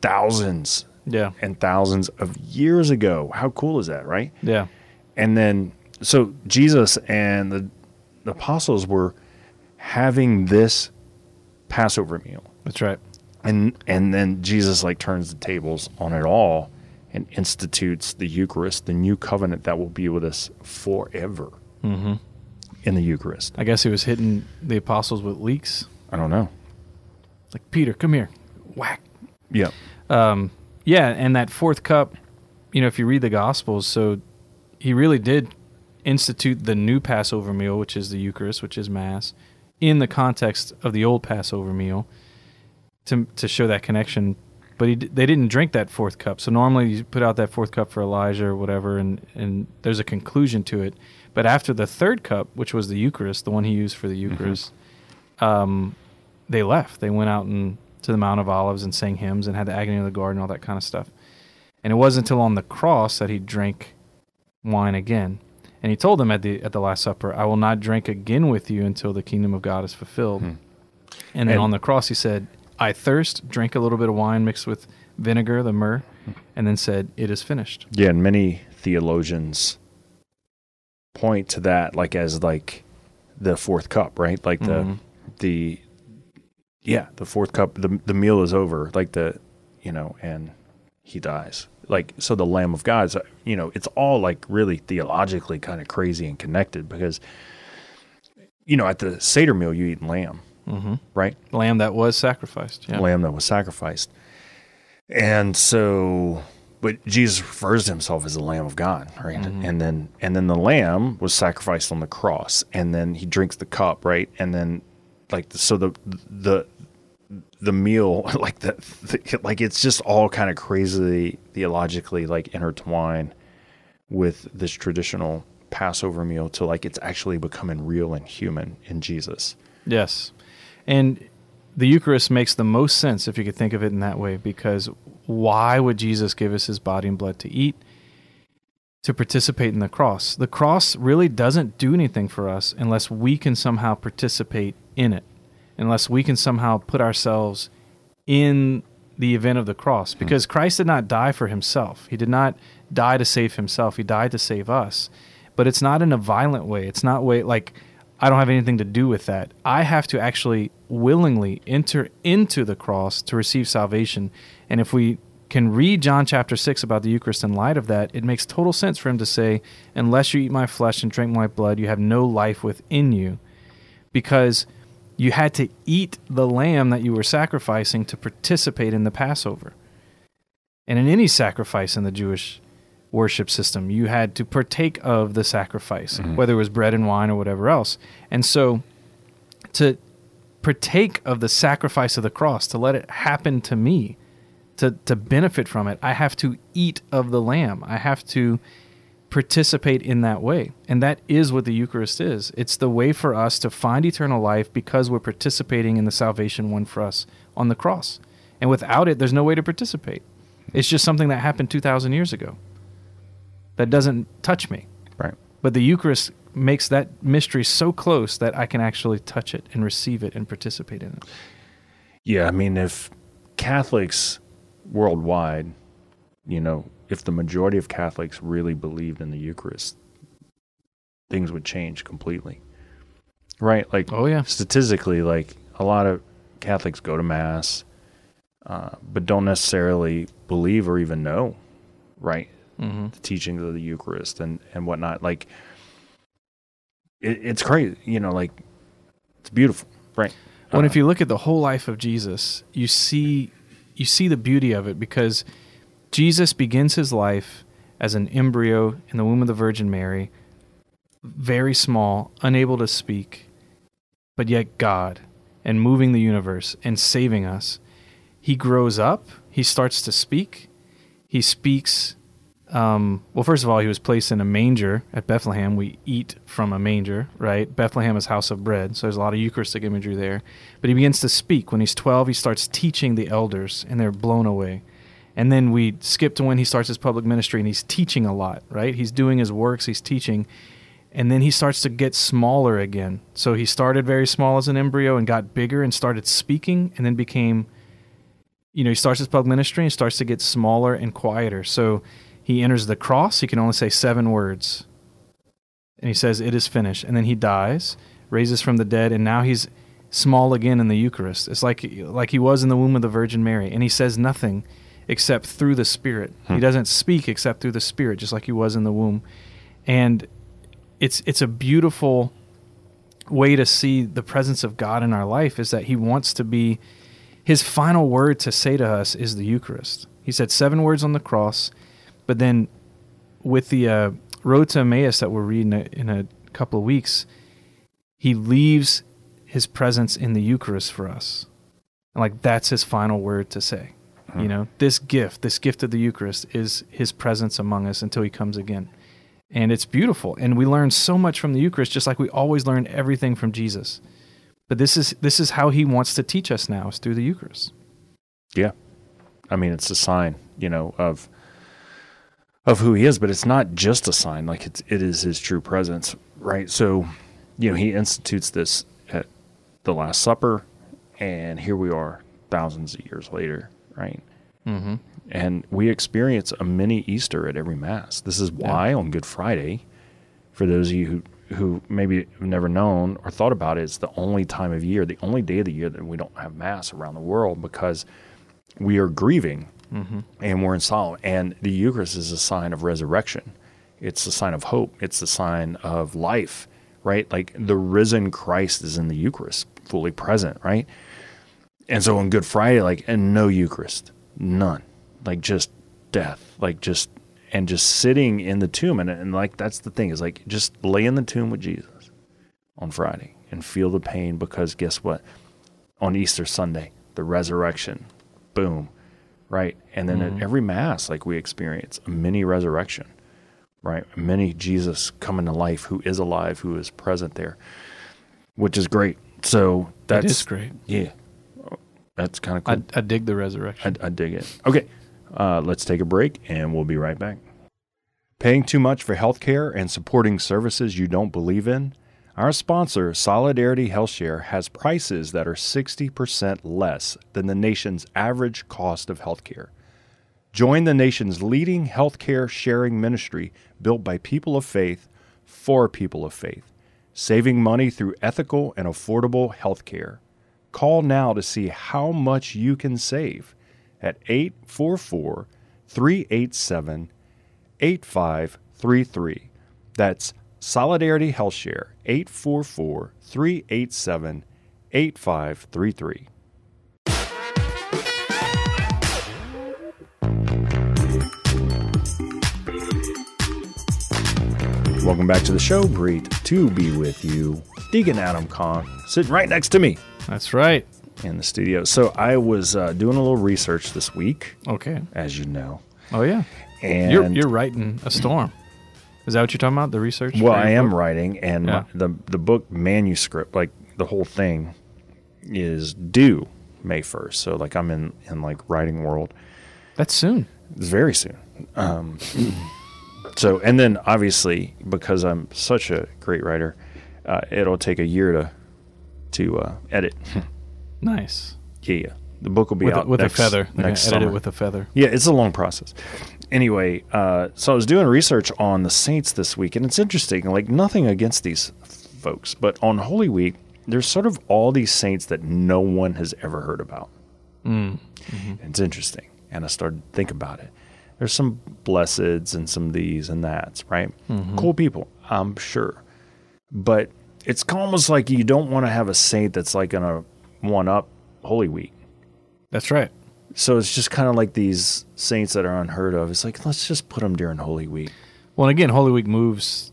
thousands Yeah. and thousands of years ago. How cool is that, right? Yeah. And then, so Jesus and the, the apostles were having this Passover meal, That's right. and and then Jesus like turns the tables on it all and institutes the Eucharist, the new covenant that will be with us forever Mm-hmm. in the Eucharist. I guess he was hitting the apostles with leeks. I don't know. Like Peter, come here, whack. Yeah, Um, yeah, and that fourth cup, you know, if you read the Gospels, so he really did institute the new Passover meal, which is the Eucharist, which is Mass, in the context of the old Passover meal, to to show that connection. But he, they didn't drink that fourth cup. So normally you put out that fourth cup for Elijah or whatever, and and there's a conclusion to it. But after the third cup, which was the Eucharist, the one he used for the Eucharist, um, they left. They went out and to the Mount of Olives and sang hymns and had the agony of the garden, all that kind of stuff. And it wasn't until on the cross that he drank wine again. And he told them at the at the Last Supper, "I will not drink again with you until the kingdom of God is fulfilled." And then And- on the cross, he said, "I thirst." Drank a little bit of wine mixed with vinegar, the myrrh, and then said, "It is finished." yeah. And many theologians point to that like as like the fourth cup, right? Like the Mhm. the yeah the fourth cup the the meal is over like the you know and he dies like so the lamb of god is you know it's all like really theologically kind of crazy and connected because you know at the seder meal you eat lamb Mhm. right Lamb that was sacrificed. Yeah. lamb that was sacrificed and so but jesus refers to himself as the lamb of god right Mm-hmm. and then and then the lamb was sacrificed on the cross and then he drinks the cup right and then like so the the the meal [laughs] like the, the like it's just all kind of crazily theologically like intertwined with this traditional passover meal to like it's actually becoming real and human in jesus Yes. And the Eucharist makes the most sense if you could think of it in that way because why would Jesus give us his body and blood to eat? To participate in the cross. The cross really doesn't do anything for us unless we can somehow participate in it, unless we can somehow put ourselves in the event of the cross. Hmm. Because Christ did not die for himself, he did not die to save himself, he died to save us. But it's not in a violent way. It's not way like I don't have anything to do with that. I have to actually willingly enter into the cross to receive salvation. And if we can read John chapter 6 about the Eucharist in light of that, it makes total sense for him to say, Unless you eat my flesh and drink my blood, you have no life within you. Because you had to eat the lamb that you were sacrificing to participate in the Passover. And in any sacrifice in the Jewish worship system, you had to partake of the sacrifice, mm-hmm. whether it was bread and wine or whatever else. And so to partake of the sacrifice of the cross, to let it happen to me, to, to benefit from it, I have to eat of the lamb. I have to participate in that way. And that is what the Eucharist is. It's the way for us to find eternal life because we're participating in the salvation won for us on the cross. And without it, there's no way to participate. It's just something that happened 2,000 years ago that doesn't touch me. right But the Eucharist makes that mystery so close that I can actually touch it and receive it and participate in it. Yeah, I mean, if Catholics worldwide, you know, if the majority of Catholics really believed in the Eucharist, things would change completely. Right? Like, Oh yeah. statistically, like a lot of Catholics go to Mass, uh, but don't necessarily believe or even know, right? Hmm The teachings of the Eucharist and, and whatnot. Like, it, it's crazy, you know, like, it's beautiful, right? When Uh, if you look at the whole life of Jesus, you see you see the beauty of it because Jesus begins his life as an embryo in the womb of the Virgin Mary, very small, unable to speak, but yet God and moving the universe and saving us. He grows up, he starts to speak. He speaks um, well, first of all, he was placed in a manger at Bethlehem. We eat from a manger, right? Bethlehem is house of bread, so there's a lot of Eucharistic imagery there. But he begins to speak. When he's 12, he starts teaching the elders, and they're blown away. And then we skip to when he starts his public ministry, and he's teaching a lot, right? He's doing his works, he's teaching. And then he starts to get smaller again. So he started very small as an embryo and got bigger and started speaking, and then became you know, he starts his public ministry and starts to get smaller and quieter. So he enters the cross. He can only say seven words. And he says, It is finished. And then he dies, raises from the dead, and now he's small again in the Eucharist. It's like, like he was in the womb of the Virgin Mary. And he says nothing except through the Spirit. He hmm. doesn't speak except through the Spirit, just like he was in the womb. And it's, it's a beautiful way to see the presence of God in our life is that he wants to be his final word to say to us is the Eucharist. He said seven words on the cross, but then with the uh, road to Emmaus that we're reading in a couple of weeks, he leaves his presence in the Eucharist for us. And like that's his final word to say. You know, this gift, this gift of the Eucharist is his presence among us until he comes again. And it's beautiful. And we learn so much from the Eucharist, just like we always learn everything from Jesus. But this is this is how he wants to teach us now is through the Eucharist. Yeah. I mean, it's a sign, you know, of of who he is, but it's not just a sign. Like it's it is his true presence, right? So, you know, he institutes this at the Last Supper, and here we are, thousands of years later, right? Mm-hmm. And we experience a mini Easter at every Mass. This is why on Good Friday, for those of you who who maybe have never known or thought about it, it's the only time of year, the only day of the year that we don't have Mass around the world because we are grieving Mm-hmm. and we're in sorrow. And the Eucharist is a sign of resurrection. It's a sign of hope. It's a sign of life, right? Like the risen Christ is in the Eucharist, fully present, right? And so on Good Friday, like, and no Eucharist, none, like just death, like just, and just sitting in the tomb. And, and like, that's the thing is like, just lay in the tomb with Jesus on Friday and feel the pain because guess what? On Easter Sunday, the resurrection, boom, right? And then at every Mass, like we experience a mini resurrection, right? A mini Jesus coming to life who is alive, who is present there, which is great. So that's That is great. yeah, that's kind of cool. I, I dig the resurrection. I, I dig it. Okay, uh, let's take a break and we'll be right back. Paying too much for healthcare and supporting services you don't believe in? Our sponsor, Solidarity HealthShare, has prices that are 60% less than the nation's average cost of healthcare. Join the nation's leading healthcare sharing ministry built by people of faith for people of faith, saving money through ethical and affordable healthcare. Call now to see how much you can save at 844 387 8533. That's Solidarity HealthShare 844 387 8533. Welcome back to the show. Great to be with you. Deacon Adam Kahn sitting right next to me That's right. in the studio. So I was uh, doing a little research this week, Okay. as you know. Oh yeah. And you're you're writing a storm. Is that what you're talking about? The research? well, I am book? writing, and Yeah. my, the the book manuscript, like the whole thing, is due May first. So like I'm in in like writing world. That's soon. It's very soon. Um, so and then obviously because I'm such a great writer, uh, it'll take a year to to uh, edit. [laughs] Nice. yeah, yeah. The book will be with, a, with next, a feather. They're next edit summer. it with a feather. Yeah, it's a long process. Anyway, uh, so I was doing research on the Saints this week, and it's interesting. Like nothing against these folks, but on Holy Week, there's sort of all these saints that no one has ever heard about. Mm. It's interesting, and I started to think about it. There's some blesseds and some these and that's right. Cool people, I'm sure, but it's almost like you don't want to have a saint that's like gonna one up Holy Week. That's right. So it's just kind of like these saints that are unheard of. It's like let's just put them during Holy Week. Well, again, Holy Week moves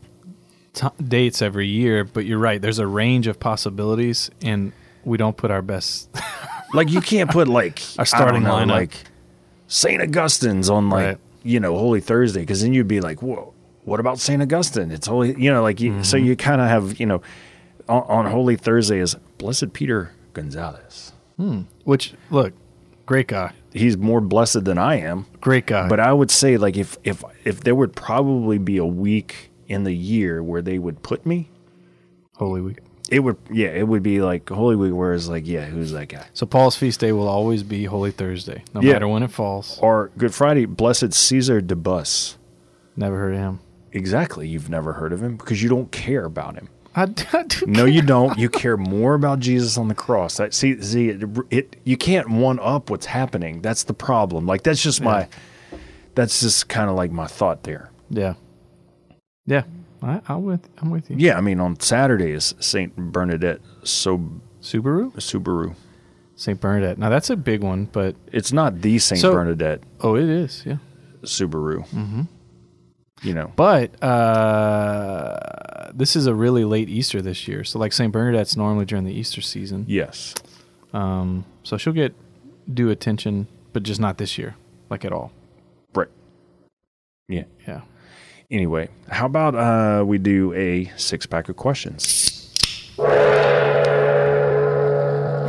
t- dates every year, but you're right. There's a range of possibilities, and we don't put our best. [laughs] Like you can't put like [laughs] Our starting lineup. like Saint Augustine's on like Right. you know Holy Thursday, because then you'd be like, whoa, what about Saint Augustine? It's holy, you know, like you, so Mm-hmm. you kind of have you know on, on Holy Thursday is Blessed Peter Gonzalez. hmm. which look, great guy, He's more blessed than I am, great guy. but I would say like if if if there would probably be a week in the year where they would put me, Holy Week. it would yeah, it would be like Holy Week, where it's like yeah, who's that guy? So Paul's feast day will always be Holy Thursday, no Yeah. matter when it falls. Or Good Friday, Blessed Caesar de Bus. Never heard of him. Exactly. You've never heard of him because you don't care about him. I, I do No, you don't. You care more about Jesus on the cross. That, see, see, it, it. You can't one up what's happening. That's the problem. Like that's just my. That's just kind of like my thought there. Yeah. Yeah. I, I'm with. I'm with you. Yeah, I mean, on Saturday is Saint Bernadette so Subaru, Subaru. Saint Bernadette. Now that's a big one, but It's not the Saint So- Bernadette oh, it is. Yeah. Subaru. Mm-hmm. You know, But uh, this is a really late Easter this year. So like Saint Bernadette's normally during the Easter season. yes. Um, so she'll get due attention, but just not this year, like at all. Right. Yeah. Yeah. Anyway, how about uh, we do a six pack of questions,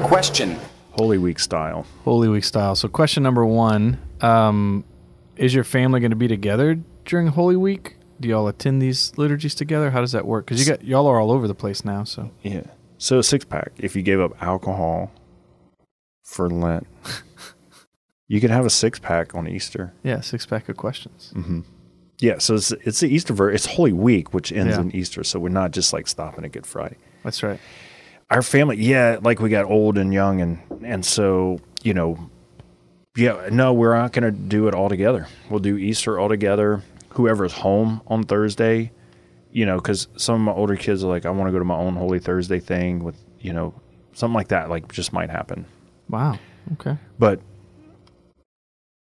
Question. Holy Week style. Holy Week style. So question number one: um, Is your family going to be together during Holy Week? Do y'all attend these liturgies together? How does that work? Because you got y'all are all over the place now. So Yeah. So a six pack. If you gave up alcohol for Lent, you could have a six pack on Easter. yeah, six pack of questions. Mm-hmm. Yeah. So it's it's the Easter ver It's Holy Week, which ends Yeah. in Easter. So we're not just like stopping at Good Friday. That's right. Our family, yeah, like we got old and young, and and so you know, yeah, no, we're not going to do it all together. We'll do Easter all together. Whoever's home on Thursday, you know, because some of my older kids are like, I want to go to my own Holy Thursday thing with, you know, something like that. Like just might happen. Wow. Okay. But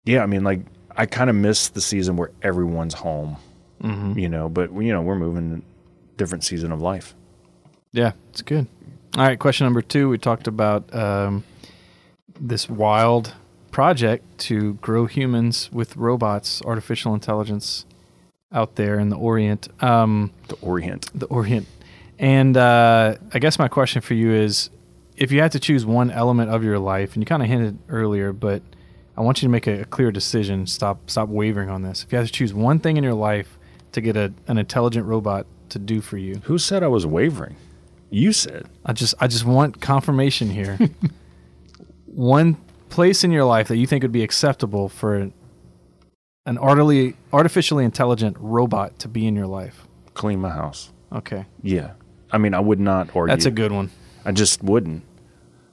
yeah, I mean, like I kind of miss the season where everyone's home, Mm-hmm. you know. But you know, we're moving different season of life. Yeah, it's good. All right, question number two. We talked about um, this wild project to grow humans with robots, artificial intelligence out there in the Orient. Um, The Orient. the Orient. And uh, I guess my question for you is if you had to choose one element of your life, and you kind of hinted earlier, but I want you to make a, a clear decision. Stop, stop wavering on this. If you had to choose one thing in your life to get a, an intelligent robot to do for you, Who said I was wavering? You said. I just I just want confirmation here. [laughs] One place in your life that you think would be acceptable for an, artily, artificially intelligent robot to be in your life. Clean my house. Okay, Yeah. I mean, I would not argue. that's a good one. I just wouldn't.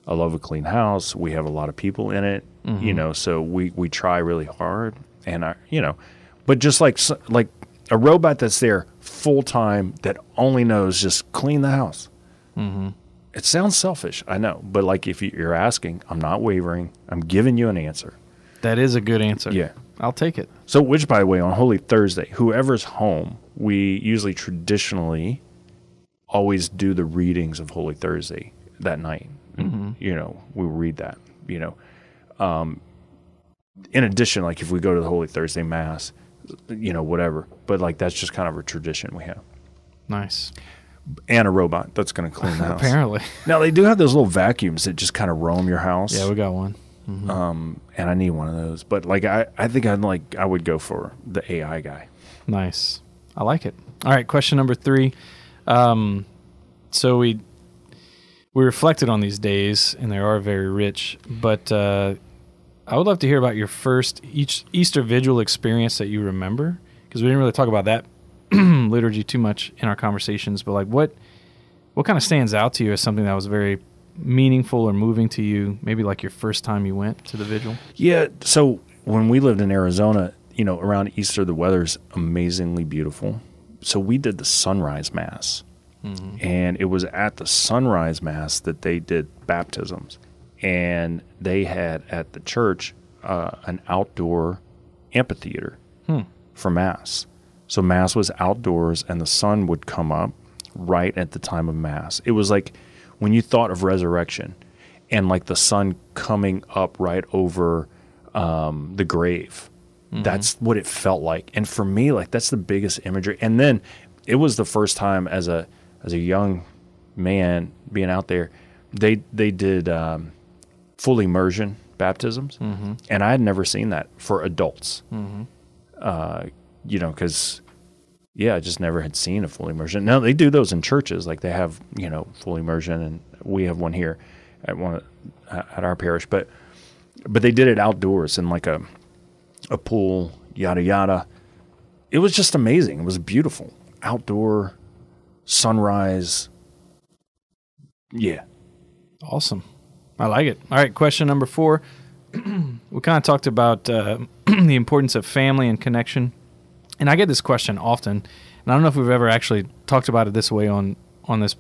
I love a clean house. We have a lot of people in it, Mm-hmm. you know, so we, we try really hard. And I, you know, but just like like a robot that's there full time that only knows just clean the house. Mm-hmm. It sounds selfish, I know, but like if you- you're asking, I'm not wavering. I'm giving you an answer. That is a good answer. Yeah. I'll take it. So, which, by the way, on Holy Thursday, whoever's home, we usually traditionally always do the readings of Holy Thursday that night. And, You know, we read that. You know, um, in addition, like if we go to the Holy Thursday Mass, you know, whatever. But like that's just kind of a tradition we have. Nice. And a robot that's going to clean the [laughs] house. Apparently. Now they do have those little vacuums that just kind of roam your house. Yeah, we got one. Um, and I need one of those. But like I, I think I'd like I would go for the AI guy. Nice. I like it. All right, question number three. Um, so we we reflected on these days, and they are very rich. But uh, I would love to hear about your first each Easter Vigil experience that you remember, because we didn't really talk about that [clears throat] liturgy too much in our conversations. But like, what what kind of stands out to you as something that was very meaningful or moving to you? Maybe like your first time you went to the vigil. Yeah. So when we lived in Arizona, you know, around Easter, the weather's amazingly beautiful. So we did the sunrise mass. And it was at the sunrise mass that they did baptisms. And they had at the church uh, an outdoor amphitheater for mass. So mass was outdoors and the sun would come up right at the time of mass. It was like when you thought of resurrection and like the sun coming up right over um, the grave. That's what it felt like. And for me, like that's the biggest imagery. And then it was the first time as a as a young man being out there, they they did um, full immersion baptisms, and I had never seen that for adults. Uh, you know, because yeah, I just never had seen a full immersion. Now they do those in churches, like they have you know full immersion, and we have one here at one at our parish, but but they did it outdoors in like a a pool, yada yada. It was just amazing. It was beautiful outdoor sunrise. Yeah, Awesome. I like it. All right, question number four. [clears throat] we kind of talked about uh, [clears throat] the importance of family and connection, and I get this question often, and I don't know if we've ever actually talked about it this way on on this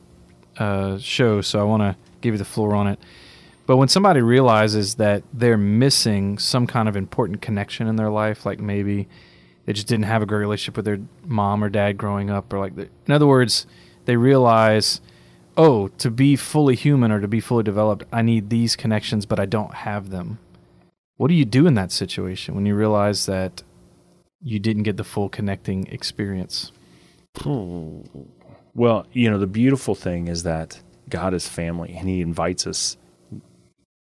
uh, show. So I want to give you the floor on it. But when somebody realizes that they're missing some kind of important connection in their life, like maybe they just didn't have a great relationship with their mom or dad growing up, or like, the, in other words, they realize, oh, to be fully human or to be fully developed, I need these connections, but I don't have them. What do you do in that situation when you realize that you didn't get the full connecting experience? Well, you know, the beautiful thing is that God is family and he invites us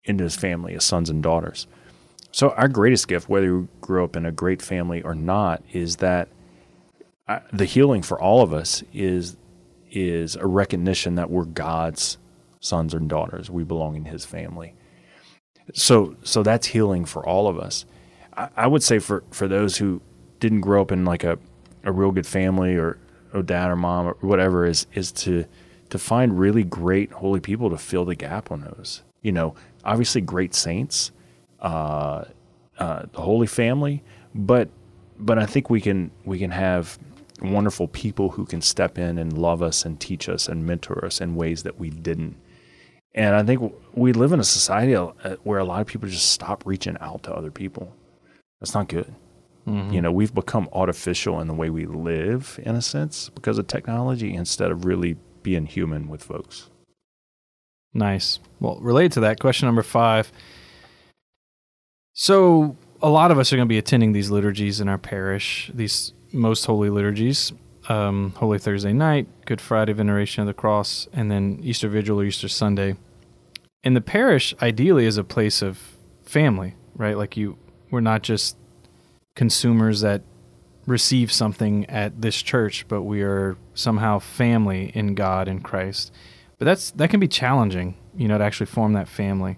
into his family as sons and daughters. So, our greatest gift, whether you grew up in a great family or not, is that uh, the healing for all of us is is a recognition that we're God's sons and daughters. We belong in his family. So, so that's healing for all of us. I, I would say for, for those who didn't grow up in like a, a real good family or, or dad or mom or whatever is is to to find really great holy people to fill the gap on those. You know, obviously great saints, uh, uh, the Holy Family, but but I think we can we can have wonderful people who can step in and love us and teach us and mentor us in ways that we didn't. And I think we live in a society uh, where a lot of people just stop reaching out to other people. That's not good. You know, we've become artificial in the way we live, in a sense, because of technology, instead of really being human with folks. Nice. Well, related to that, question number five. So, a lot of us are going to be attending these liturgies in our parish, these most holy liturgies um, Holy Thursday night, Good Friday, Veneration of the Cross, and then Easter Vigil or Easter Sunday. And the parish, ideally, is a place of family, right? Like, you, we're not just consumers that receive something at this church, but we are somehow family in God and Christ. But that's that can be challenging, you know, to actually form that family,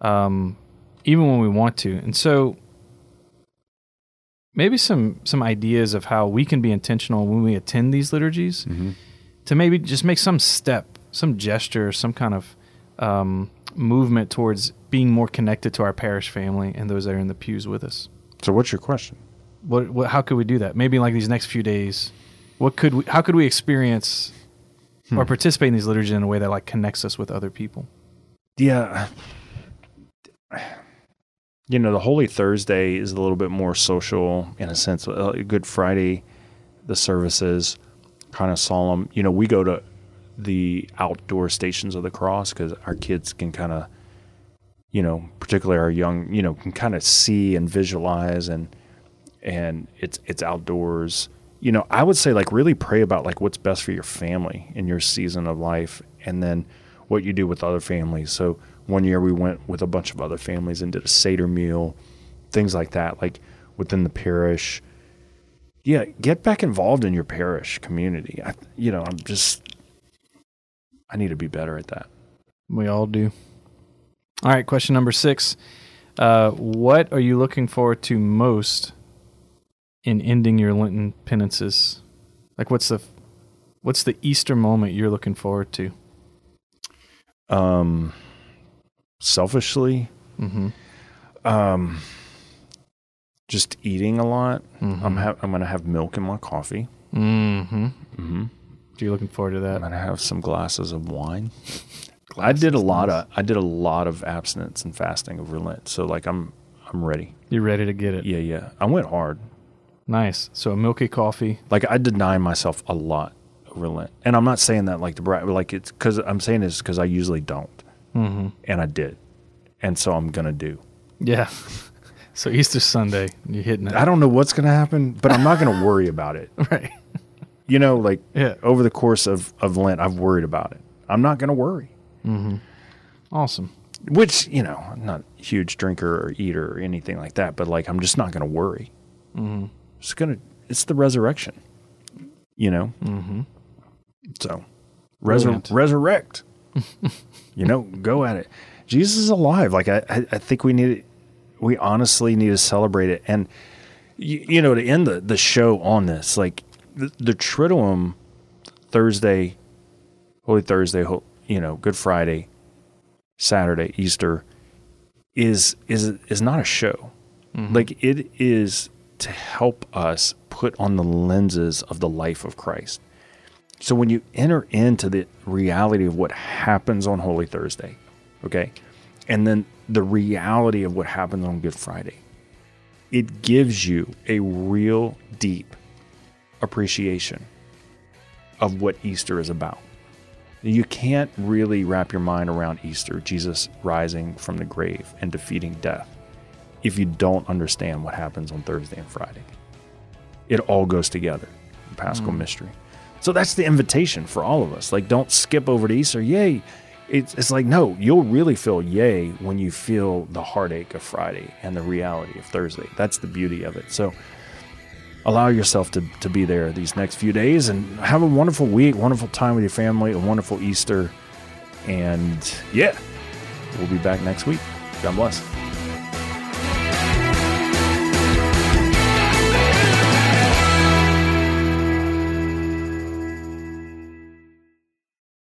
um, even when we want to. And so, maybe some some ideas of how we can be intentional when we attend these liturgies, to maybe just make some step, some gesture, some kind of um, movement towards being more connected to our parish family and those that are in the pews with us. So, what's your question? What, what how could we do that? Maybe in like these next few days, what could we how could we experience or participate in these liturgies in a way that like connects us with other people? Yeah. You know, the Holy Thursday is a little bit more social in a sense. Uh, Good Friday, the services kind of solemn. You know, we go to the outdoor stations of the cross because our kids can kind of, you know, particularly our young, you know, can kind of see and visualize and and it's it's outdoors. You know, I would say like really pray about like what's best for your family in your season of life, and then what you do with other families. So one year we went with a bunch of other families and did a seder meal, things like that, like within the parish. Yeah, get back involved in your parish community. I, you know, I'm just, I need to be better at that. We all do. All right, question number six. Uh, what are you looking forward to most in ending your Lenten penances? Like, what's the what's the Easter moment you're looking forward to? Um, selfishly, Mm-hmm. um, just eating a lot. Mhm. I'm ha- I'm gonna have milk in my coffee. Mm-hmm. Mm-hmm. So you're looking forward to that? I'm gonna have some glasses of wine. [laughs] I did a lot of I did a lot of abstinence and fasting over Lent, so like I'm I'm ready. You're ready to get it. Yeah, yeah. I went hard. Nice. So a milky coffee. Like I deny myself a lot over Lent, and I'm not saying that like the brag, like it's because I'm saying this because I usually don't, Mm-hmm. and I did, and so I'm gonna do. Yeah. [laughs] so Easter Sunday, you're hitting it. I don't know what's gonna happen, but I'm not gonna worry about it. [laughs] right. You know, like Yeah. over the course of of Lent, I've worried about it. I'm not gonna worry. Awesome. Which you know, I'm not a huge drinker or eater or anything like that, but like I'm just not gonna worry. Mm-hmm. It's gonna. It's the resurrection. You know. Mm-hmm. So, resur- resurrect. [laughs] you know, go at it. Jesus is alive. Like I, I, I think we need, we honestly need to celebrate it. And you, you know, to end the the show on this, like the, the Triduum, Thursday, Holy Thursday, Ho- you know, Good Friday, Saturday, Easter, is is is not a show. Mm-hmm. Like it is to help us put on the lenses of the life of Christ. So when you enter into the reality of what happens on Holy Thursday, okay, and then the reality of what happens on Good Friday, it gives you a real deep appreciation of what Easter is about. You can't really wrap your mind around Easter, Jesus rising from the grave and defeating death, if you don't understand what happens on Thursday and Friday. It all goes together, the Paschal hmm. mystery. So that's the invitation for all of us. Like, don't skip over to Easter. Yay. It's, it's like, no, you'll really feel yay when you feel the heartache of Friday and the reality of Thursday. That's the beauty of it. So, allow yourself to, to be there these next few days and have a wonderful week, wonderful time with your family, a wonderful Easter. And yeah, we'll be back next week. God bless.